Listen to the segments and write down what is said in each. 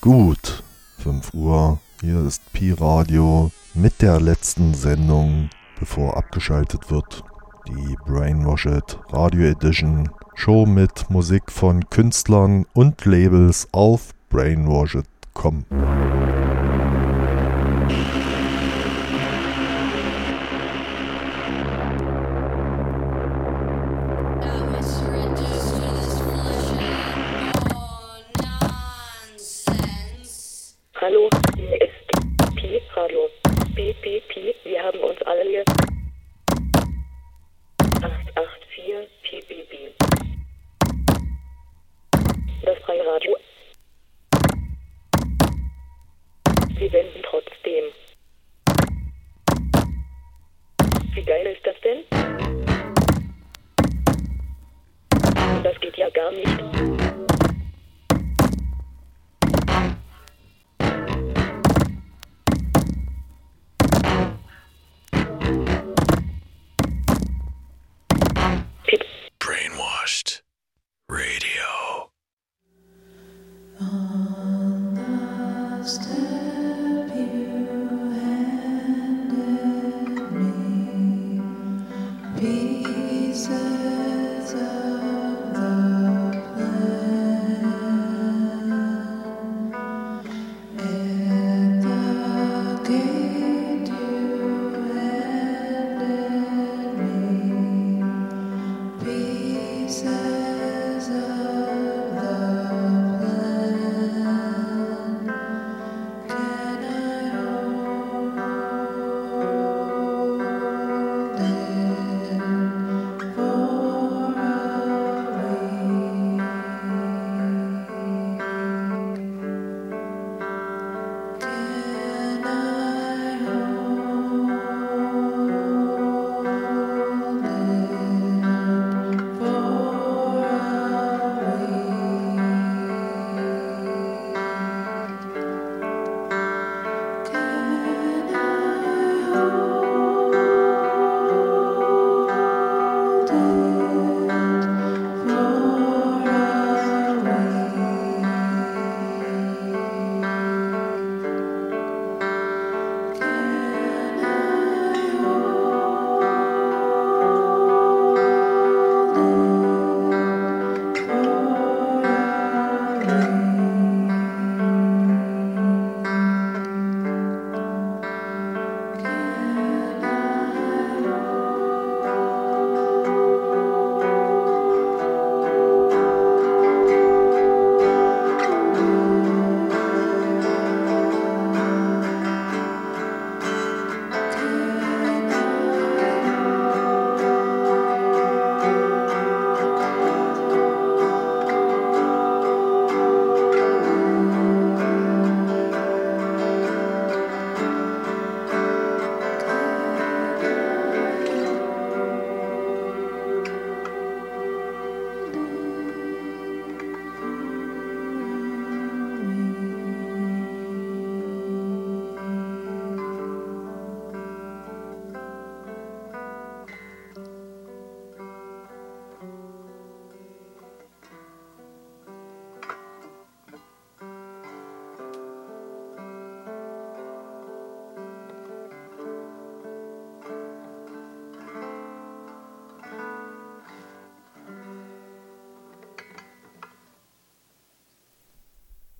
Gut, 5 Uhr, hier ist Pi Radio mit der letzten Sendung, bevor abgeschaltet wird. Die Brainwashed Radio Edition Show mit Musik von Künstlern und Labels auf brainwashed.com.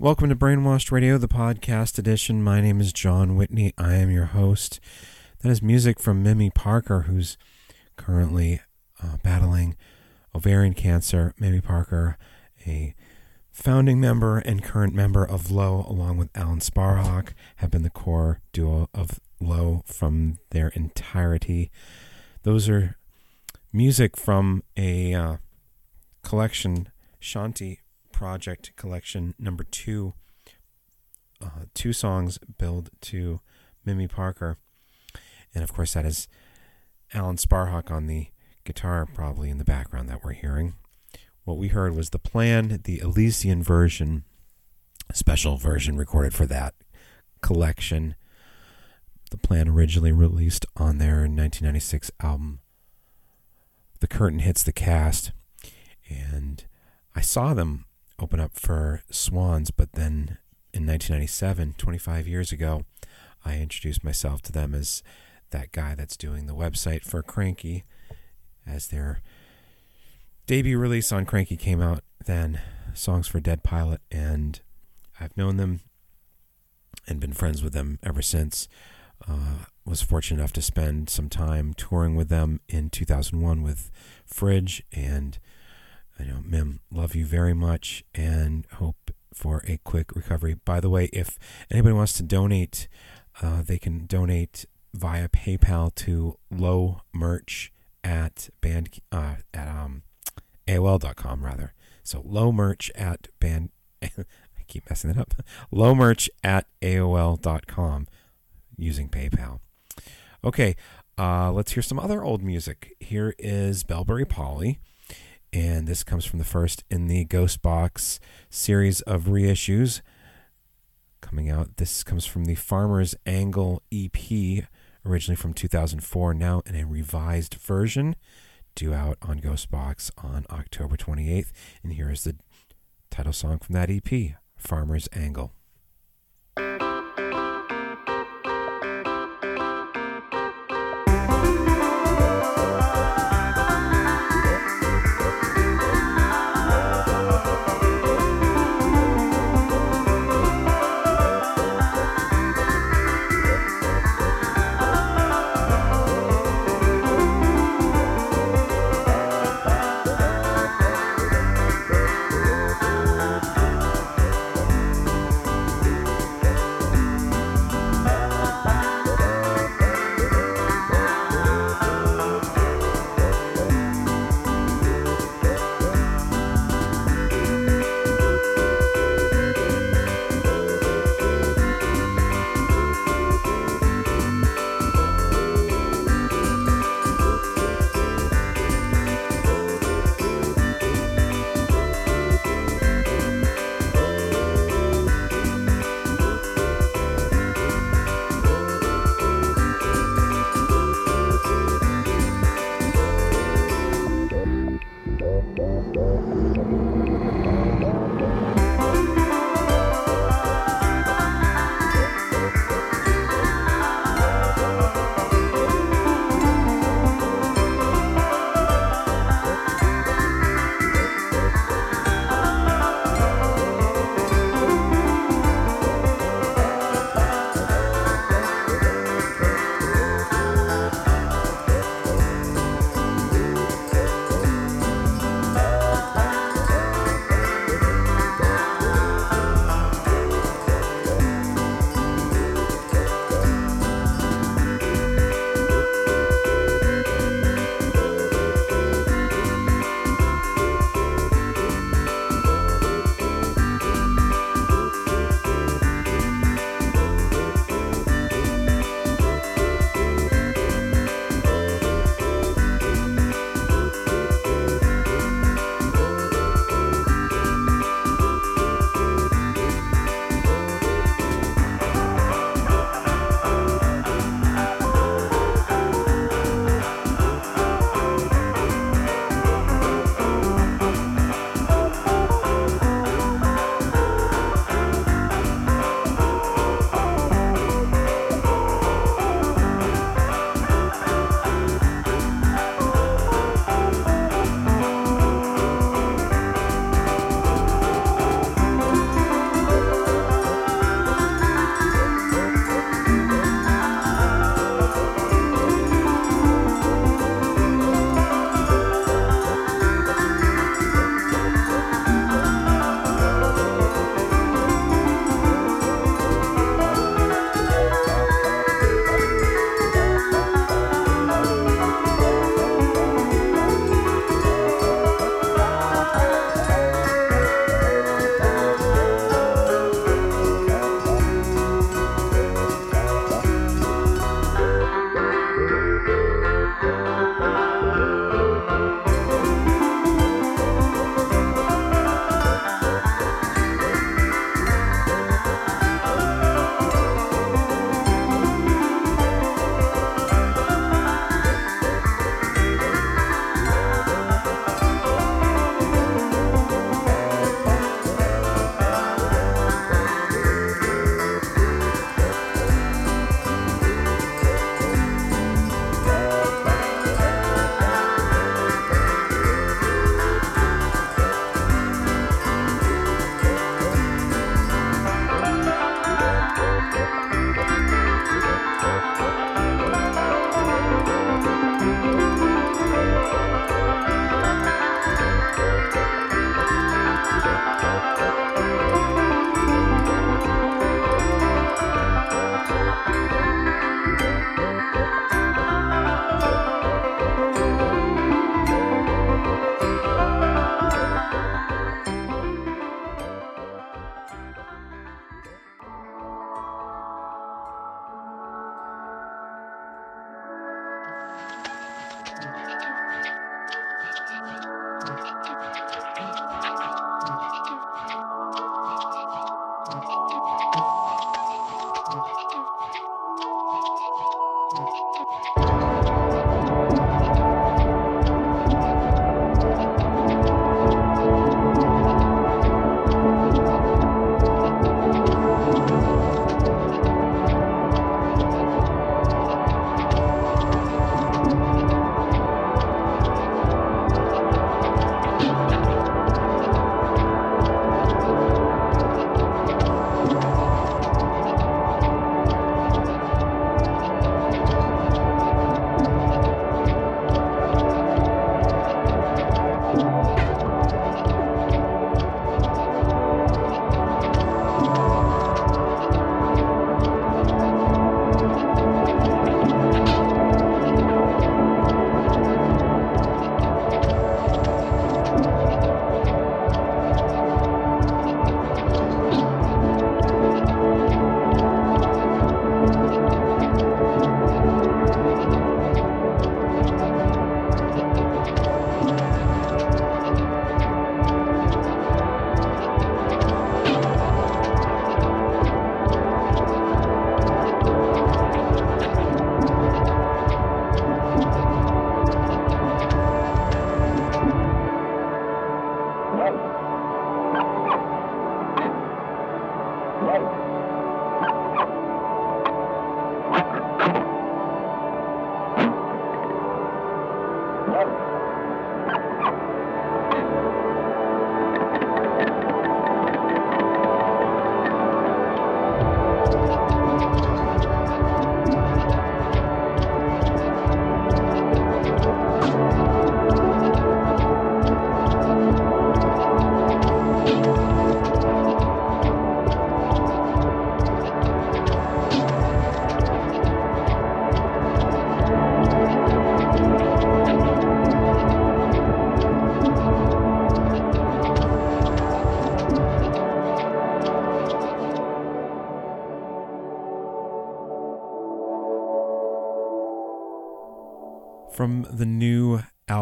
Welcome to Brainwashed Radio, the podcast edition. My name is Jon Whitney. I am your host. That is music from Mimi Parker, who's currently uh, battling ovarian cancer. Mimi Parker, a founding member and current member of Low, along with Alan Sparhawk, have been the core duo of Low from their entirety. Those are music from a uh, collection, Shanti project collection number two. Uh, two songs billed to Mimi Parker, and of course that is Alan Sparhawk on the guitar, probably in the background that we're hearing. What we heard was the plan, the Elysian version, special version recorded for that collection. The plan originally released on their 1996 album The Curtain Hits the Cast. And I saw them open up for Swans, but then in 1997, 25 years ago, I introduced myself to them as that guy that's doing the website for Kranky as their debut release on Kranky came out then, Songs for Dead Pilot, and I've known them and been friends with them ever since. Uh, was fortunate enough to spend some time touring with them in 2001 with Fridge, and you know, Mim, love you very much, and hope for a quick recovery. By the way, if anybody wants to donate, uh, they can donate via PayPal to low merch at band uh, at um AOL.com rather. So low merch at band I keep messing it up. Low merch at AOL.com using PayPal. Okay, uh, let's hear some other old music. Here is Belbury Poly, and this comes from the first in the Ghost Box series of reissues coming out. This comes from the Farmer's Angle EP, originally from 2004, now in a revised version, due out on Ghostbox on October 28th. And here is the title song from that EP, Farmer's Angle.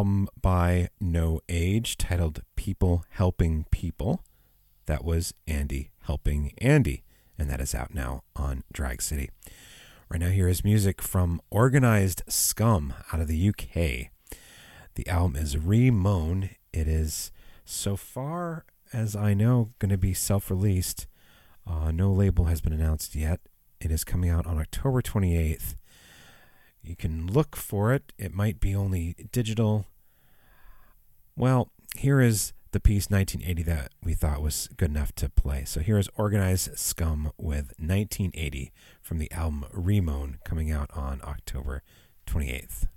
Album by No Age titled People Helping People. That was Andy Helping Andy, and that is out now on Drag City. Right now, here is music from Organized Scum out of the UK. The album is Remoan. It is, so far as I know, going to be self released. Uh, no label has been announced yet. It is coming out on October 28th. You can look for it. It might be only digital. Well, here is the piece 1980 that we thought was good enough to play. So here is Organized Scum with 1980 from the album Remoan coming out on October 28th.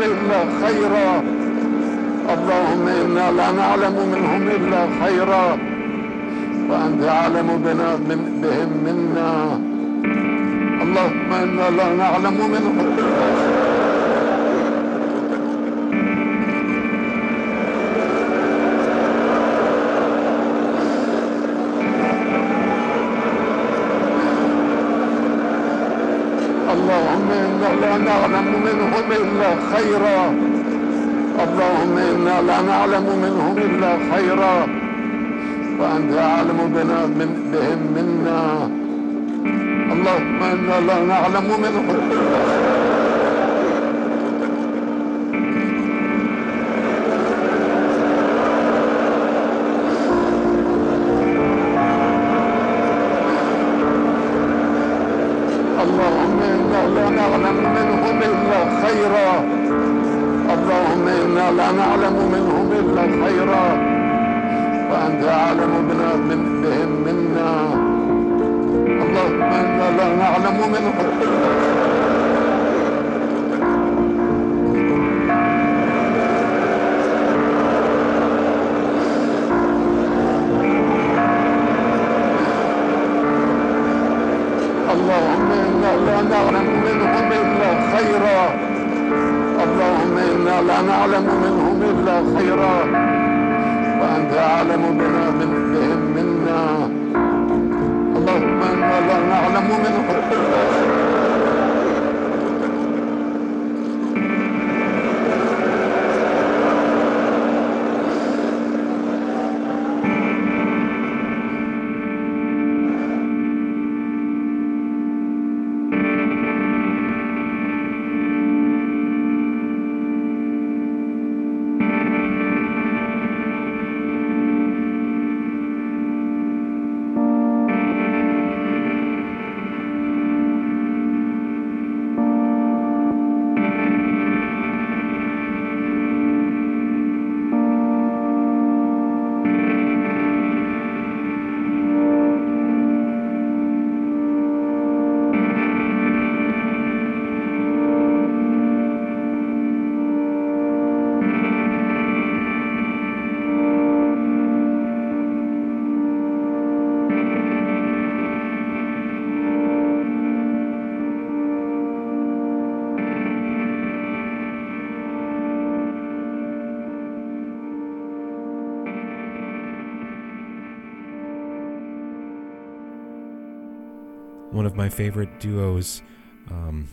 منهم إلا خيرا. اللهم إنا لا نعلم منهم إلا خيرا. وأنت أعلم بنا من بهم منا. اللهم إنا لا نعلم منهم اللهم منهم إلا خيرا. اللهم إنا لا نعلم منهم إلا خيرا. وأنت أعلم بنا من بهم منا. اللهم إنا لا نعلم منهم اللهم a la. My favorite duos um,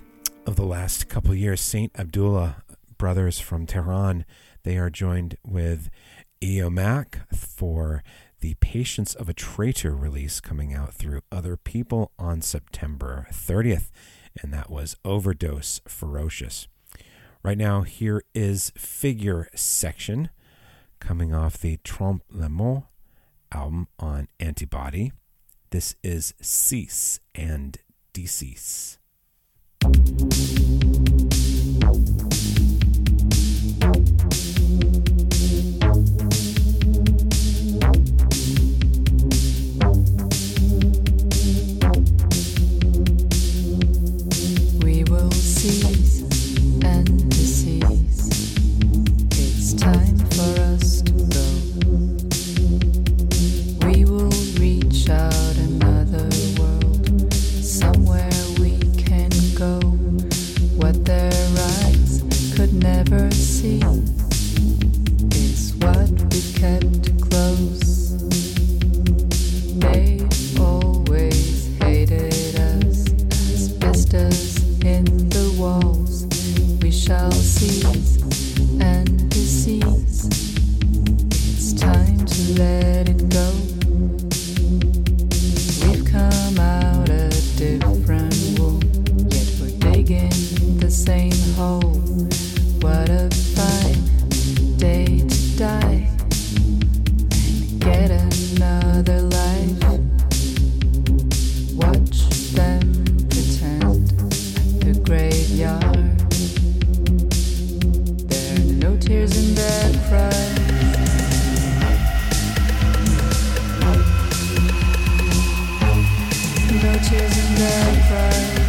of the last couple years, Saint Abdullah brothers from Tehran. They are joined with Eomac for the Patience of a Traitor release coming out through Other People on September 30th, and that was Overdose Ferocious. Right now, here is Figure Section coming off the Trompe le Mot album on Antibody. This is Cease and Decease. Noches in bad vibes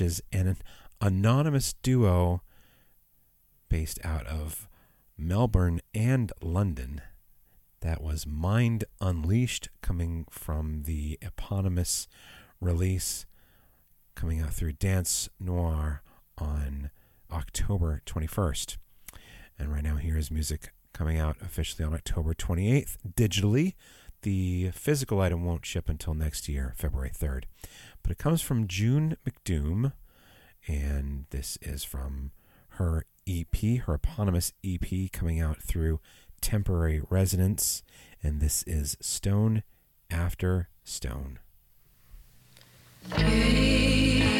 is an anonymous duo based out of Melbourne and London. That was Mind Unleashed, coming from the eponymous release coming out through Dance Noir on October 21st. And right now, here is music coming out officially on October 28th digitally. The physical item won't ship until next year, February 3rd. But it comes from June McDoom, and this is from her EP, her eponymous EP coming out through Temporary Residence, and this is Stone After Stone. Thank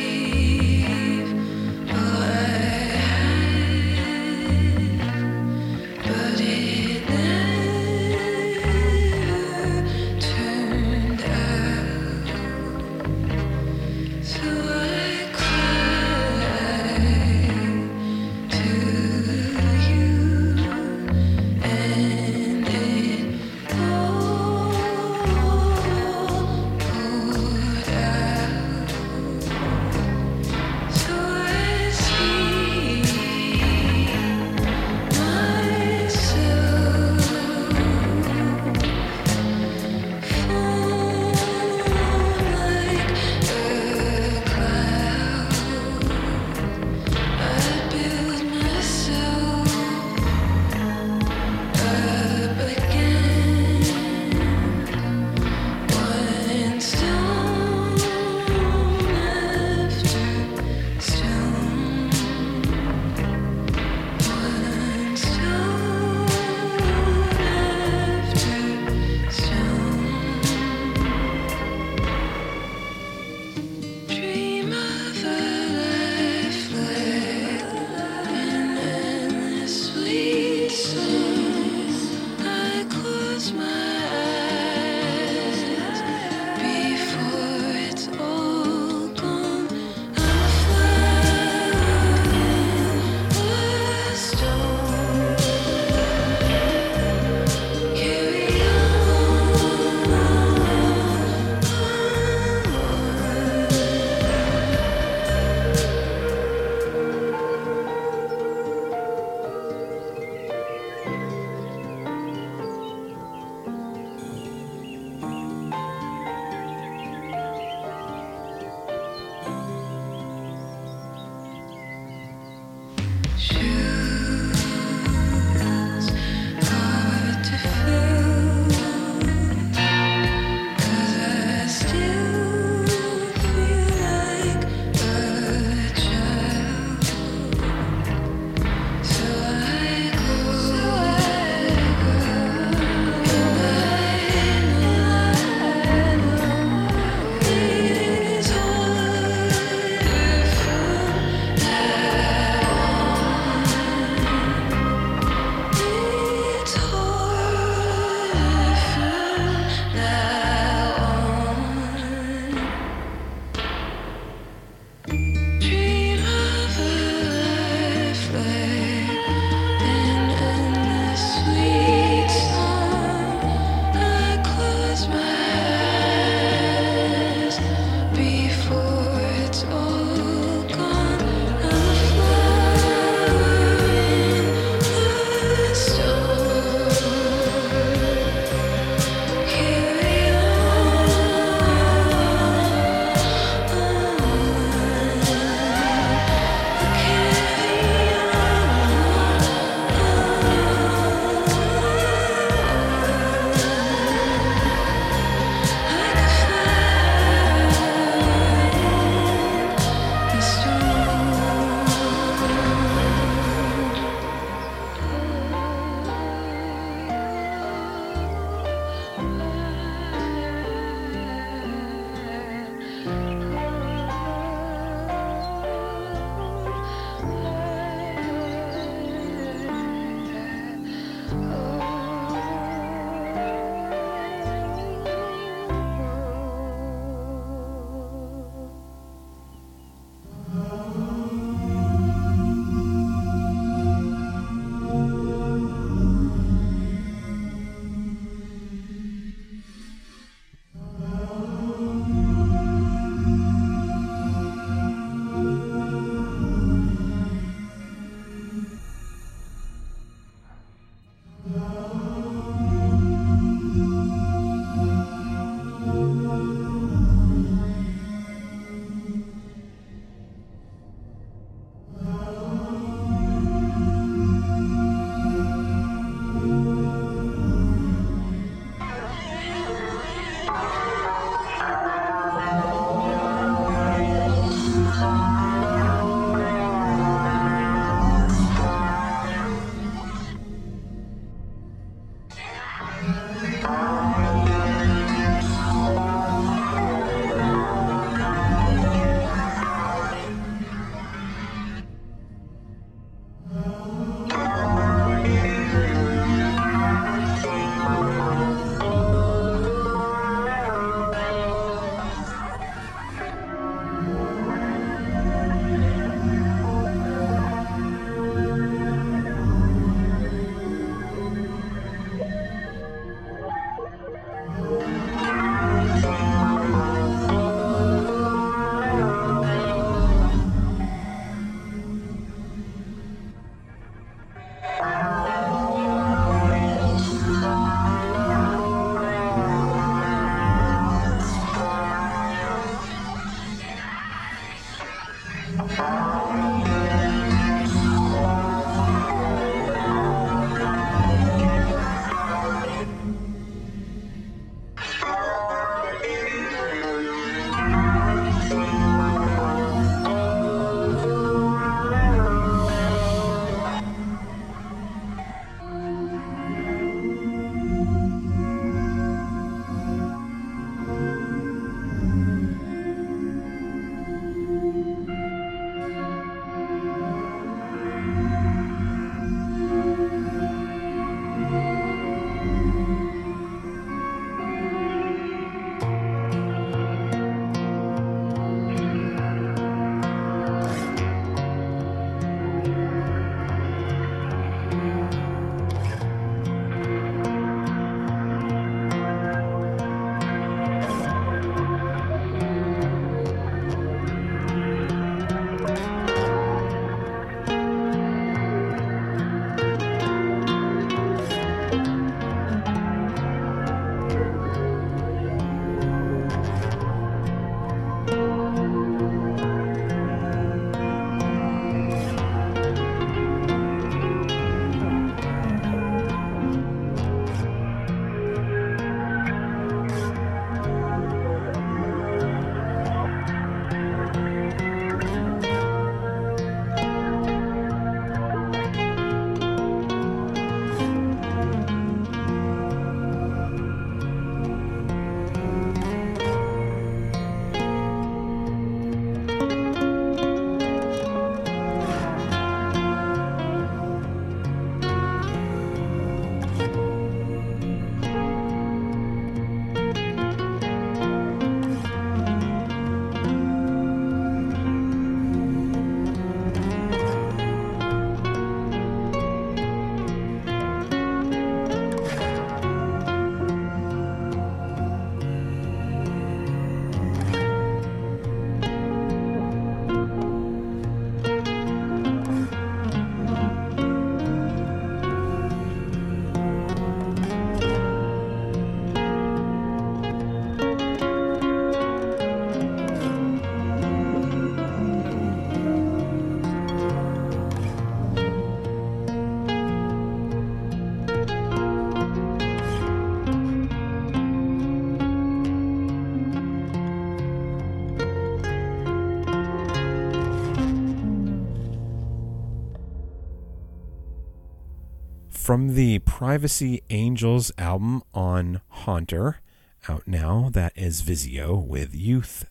from the Privacy Angels album on Haunter, out now, that is Vizio with Youth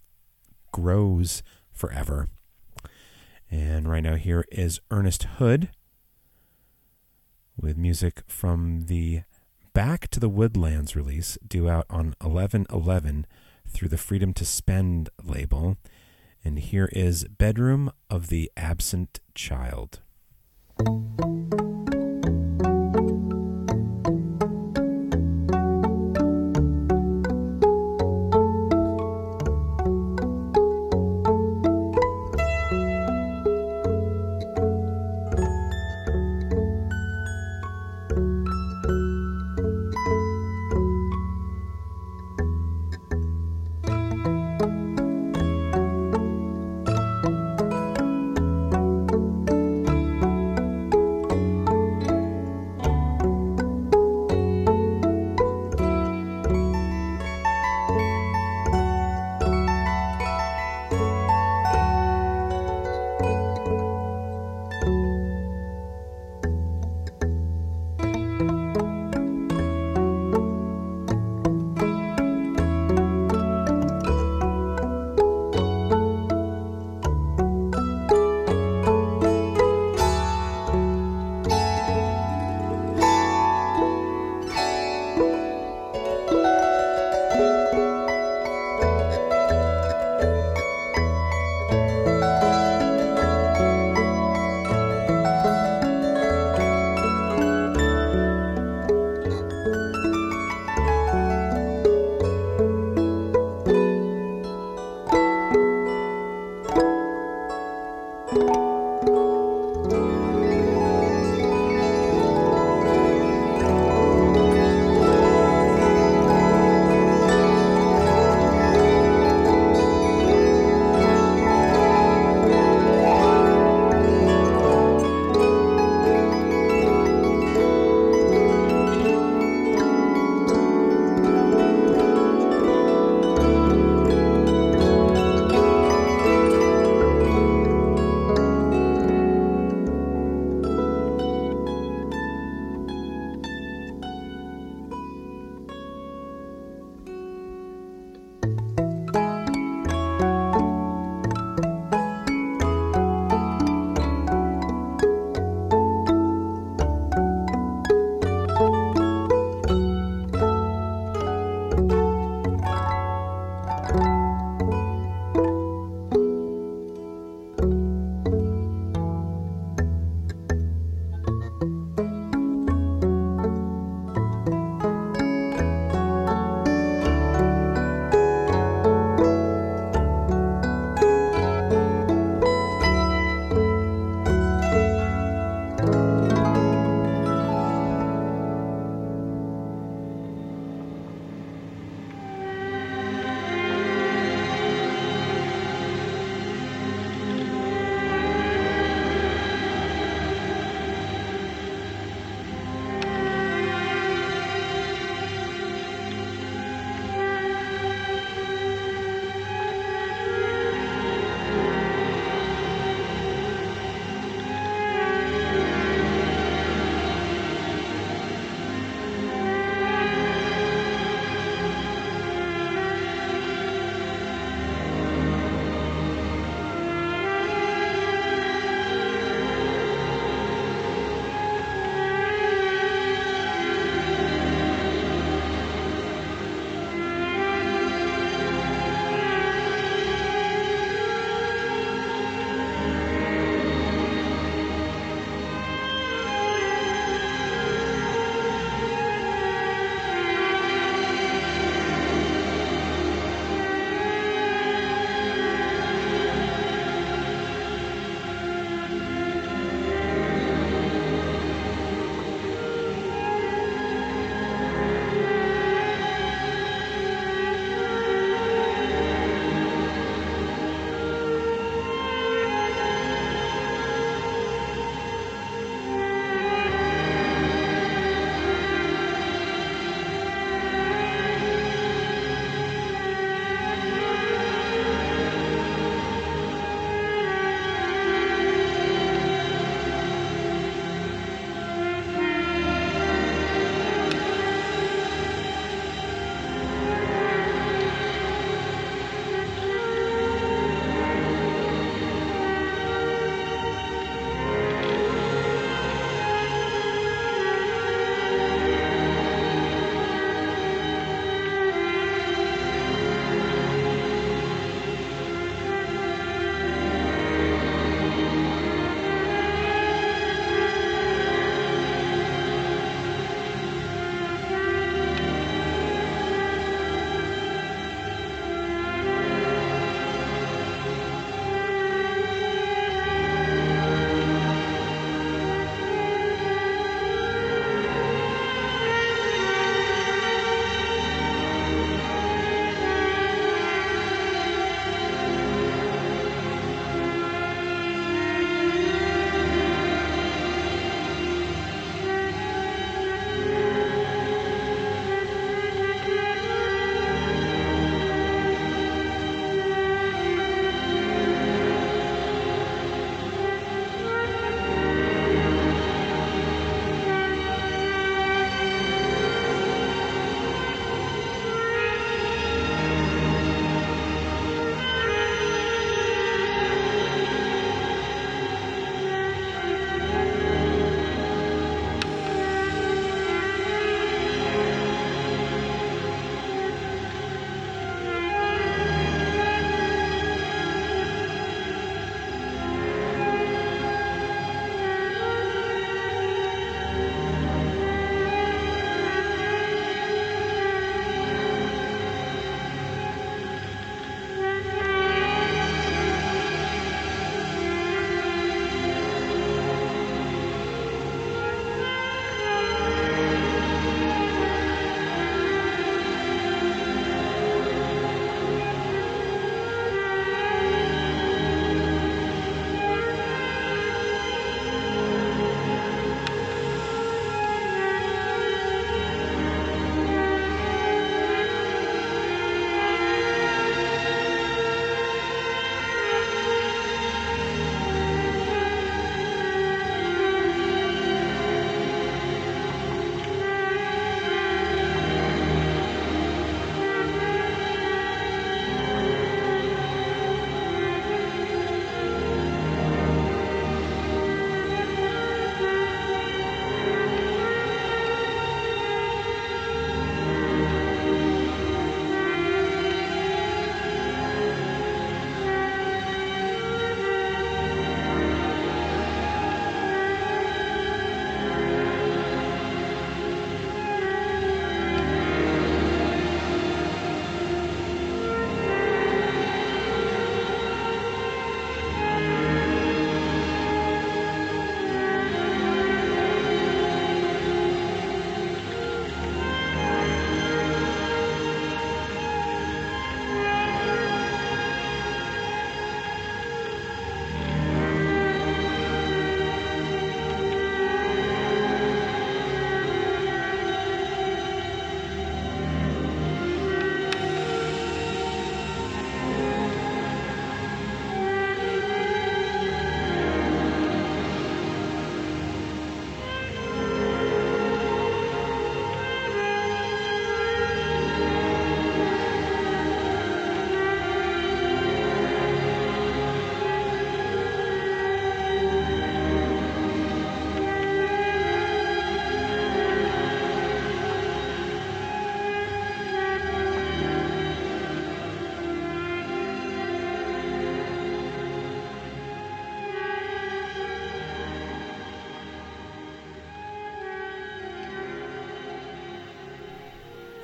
Grows Forever. And right now, here is Ernest Hood with music from the Back to the Woodlands release, due out on 11 11 through the Freedom to Spend label. And here is Bedroom of the Absent Child.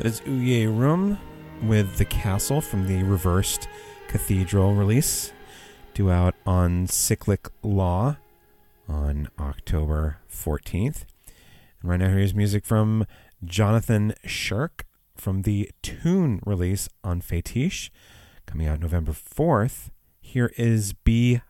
That is Uye Room with The Castle from the Reversed Cathedral release, due out on Cyclic Law on October 14th. And right now, here's music from Jonathan Shirk from the Tune release on Fetish, coming out November 4th. Here is B5.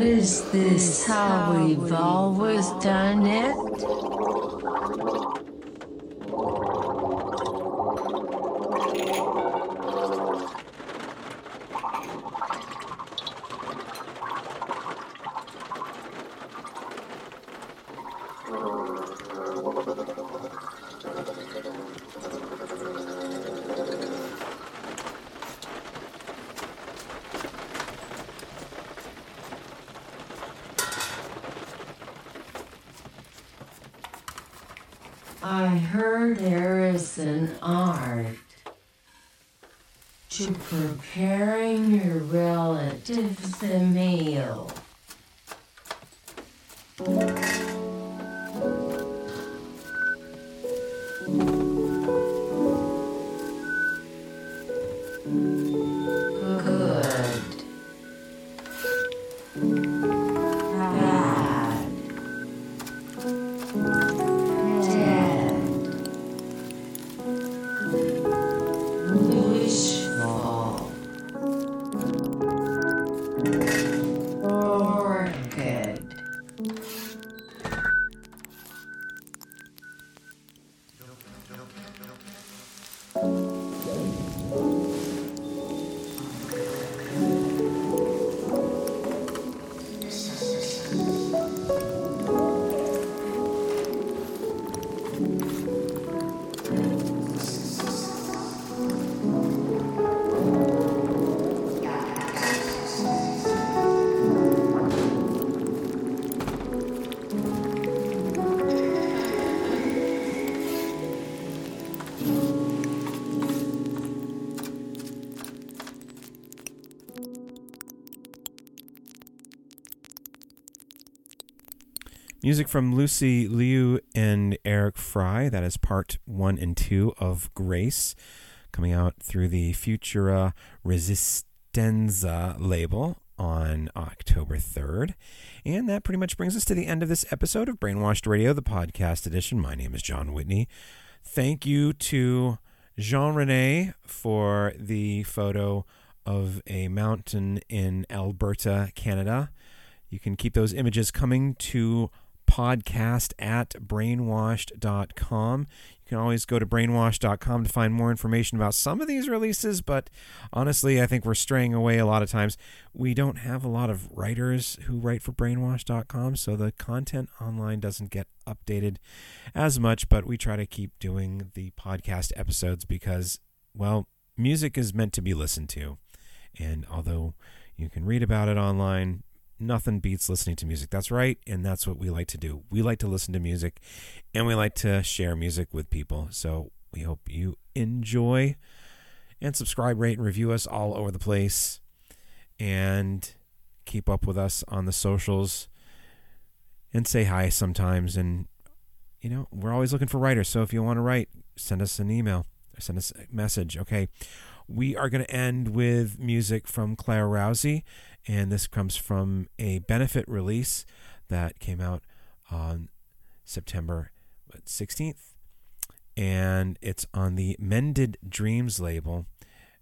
But is this how we've always done it? I heard there is an art to preparing Music from Lucy Liu and Eric Fry. That is part one and two of Grace, coming out through the Futura Resistenza label on October 3rd. And that pretty much brings us to the end of this episode of Brainwashed Radio, the podcast edition. My name is Jon Whitney. Thank you to Jean Rene for the photo of a mountain in Alberta, Canada. You can keep those images coming to podcast at brainwashed.com. You can always go to brainwashed.com to find more information about some of these releases, but honestly, I think we're straying away a lot of times. We don't have a lot of writers who write for brainwashed.com, so the content online doesn't get updated as much, but we try to keep doing the podcast episodes because, well, music is meant to be listened to. And although you can read about it online, nothing beats listening to music. That's right, and that's what we like to do. We like to listen to music and we like to share music with people. So we hope you enjoy and subscribe, rate, and review us all over the place and keep up with us on the socials and say hi sometimes. And, you know, we're always looking for writers. So if you want to write, send us an email or send us a message. Okay. We are going to end with music from Claire Rousay and this comes from a benefit release that came out on September 16th, and it's on the Mended Dreams label.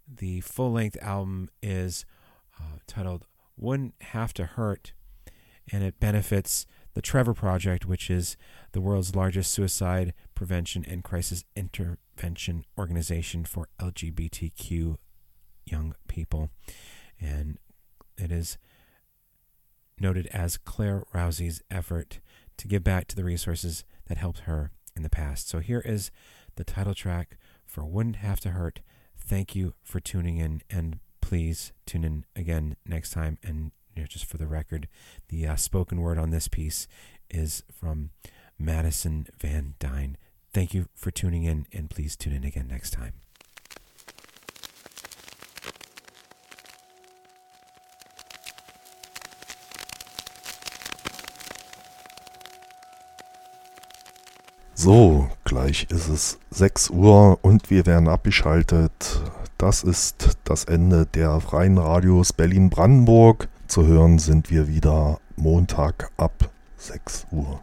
The full length album is uh, titled Wouldn't Have to Hurt, and it benefits the Trevor Project, which is the world's largest suicide prevention and crisis intervention organization for LGBTQ young people. And it is noted as Claire Rousay's effort to give back to the resources that helped her in the past. So here is the title track for Wouldn't Have to Hurt. Thank you for tuning in, and please tune in again next time. And you know, just for the record, the uh, spoken word on this piece is from Madison Van Dyne. Thank you for tuning in, and please tune in again next time. So, gleich ist es 6 Uhr und wir werden abgeschaltet. Das ist das Ende der Freien Radios Berlin-Brandenburg. Zu hören sind wir wieder Montag ab 6 Uhr.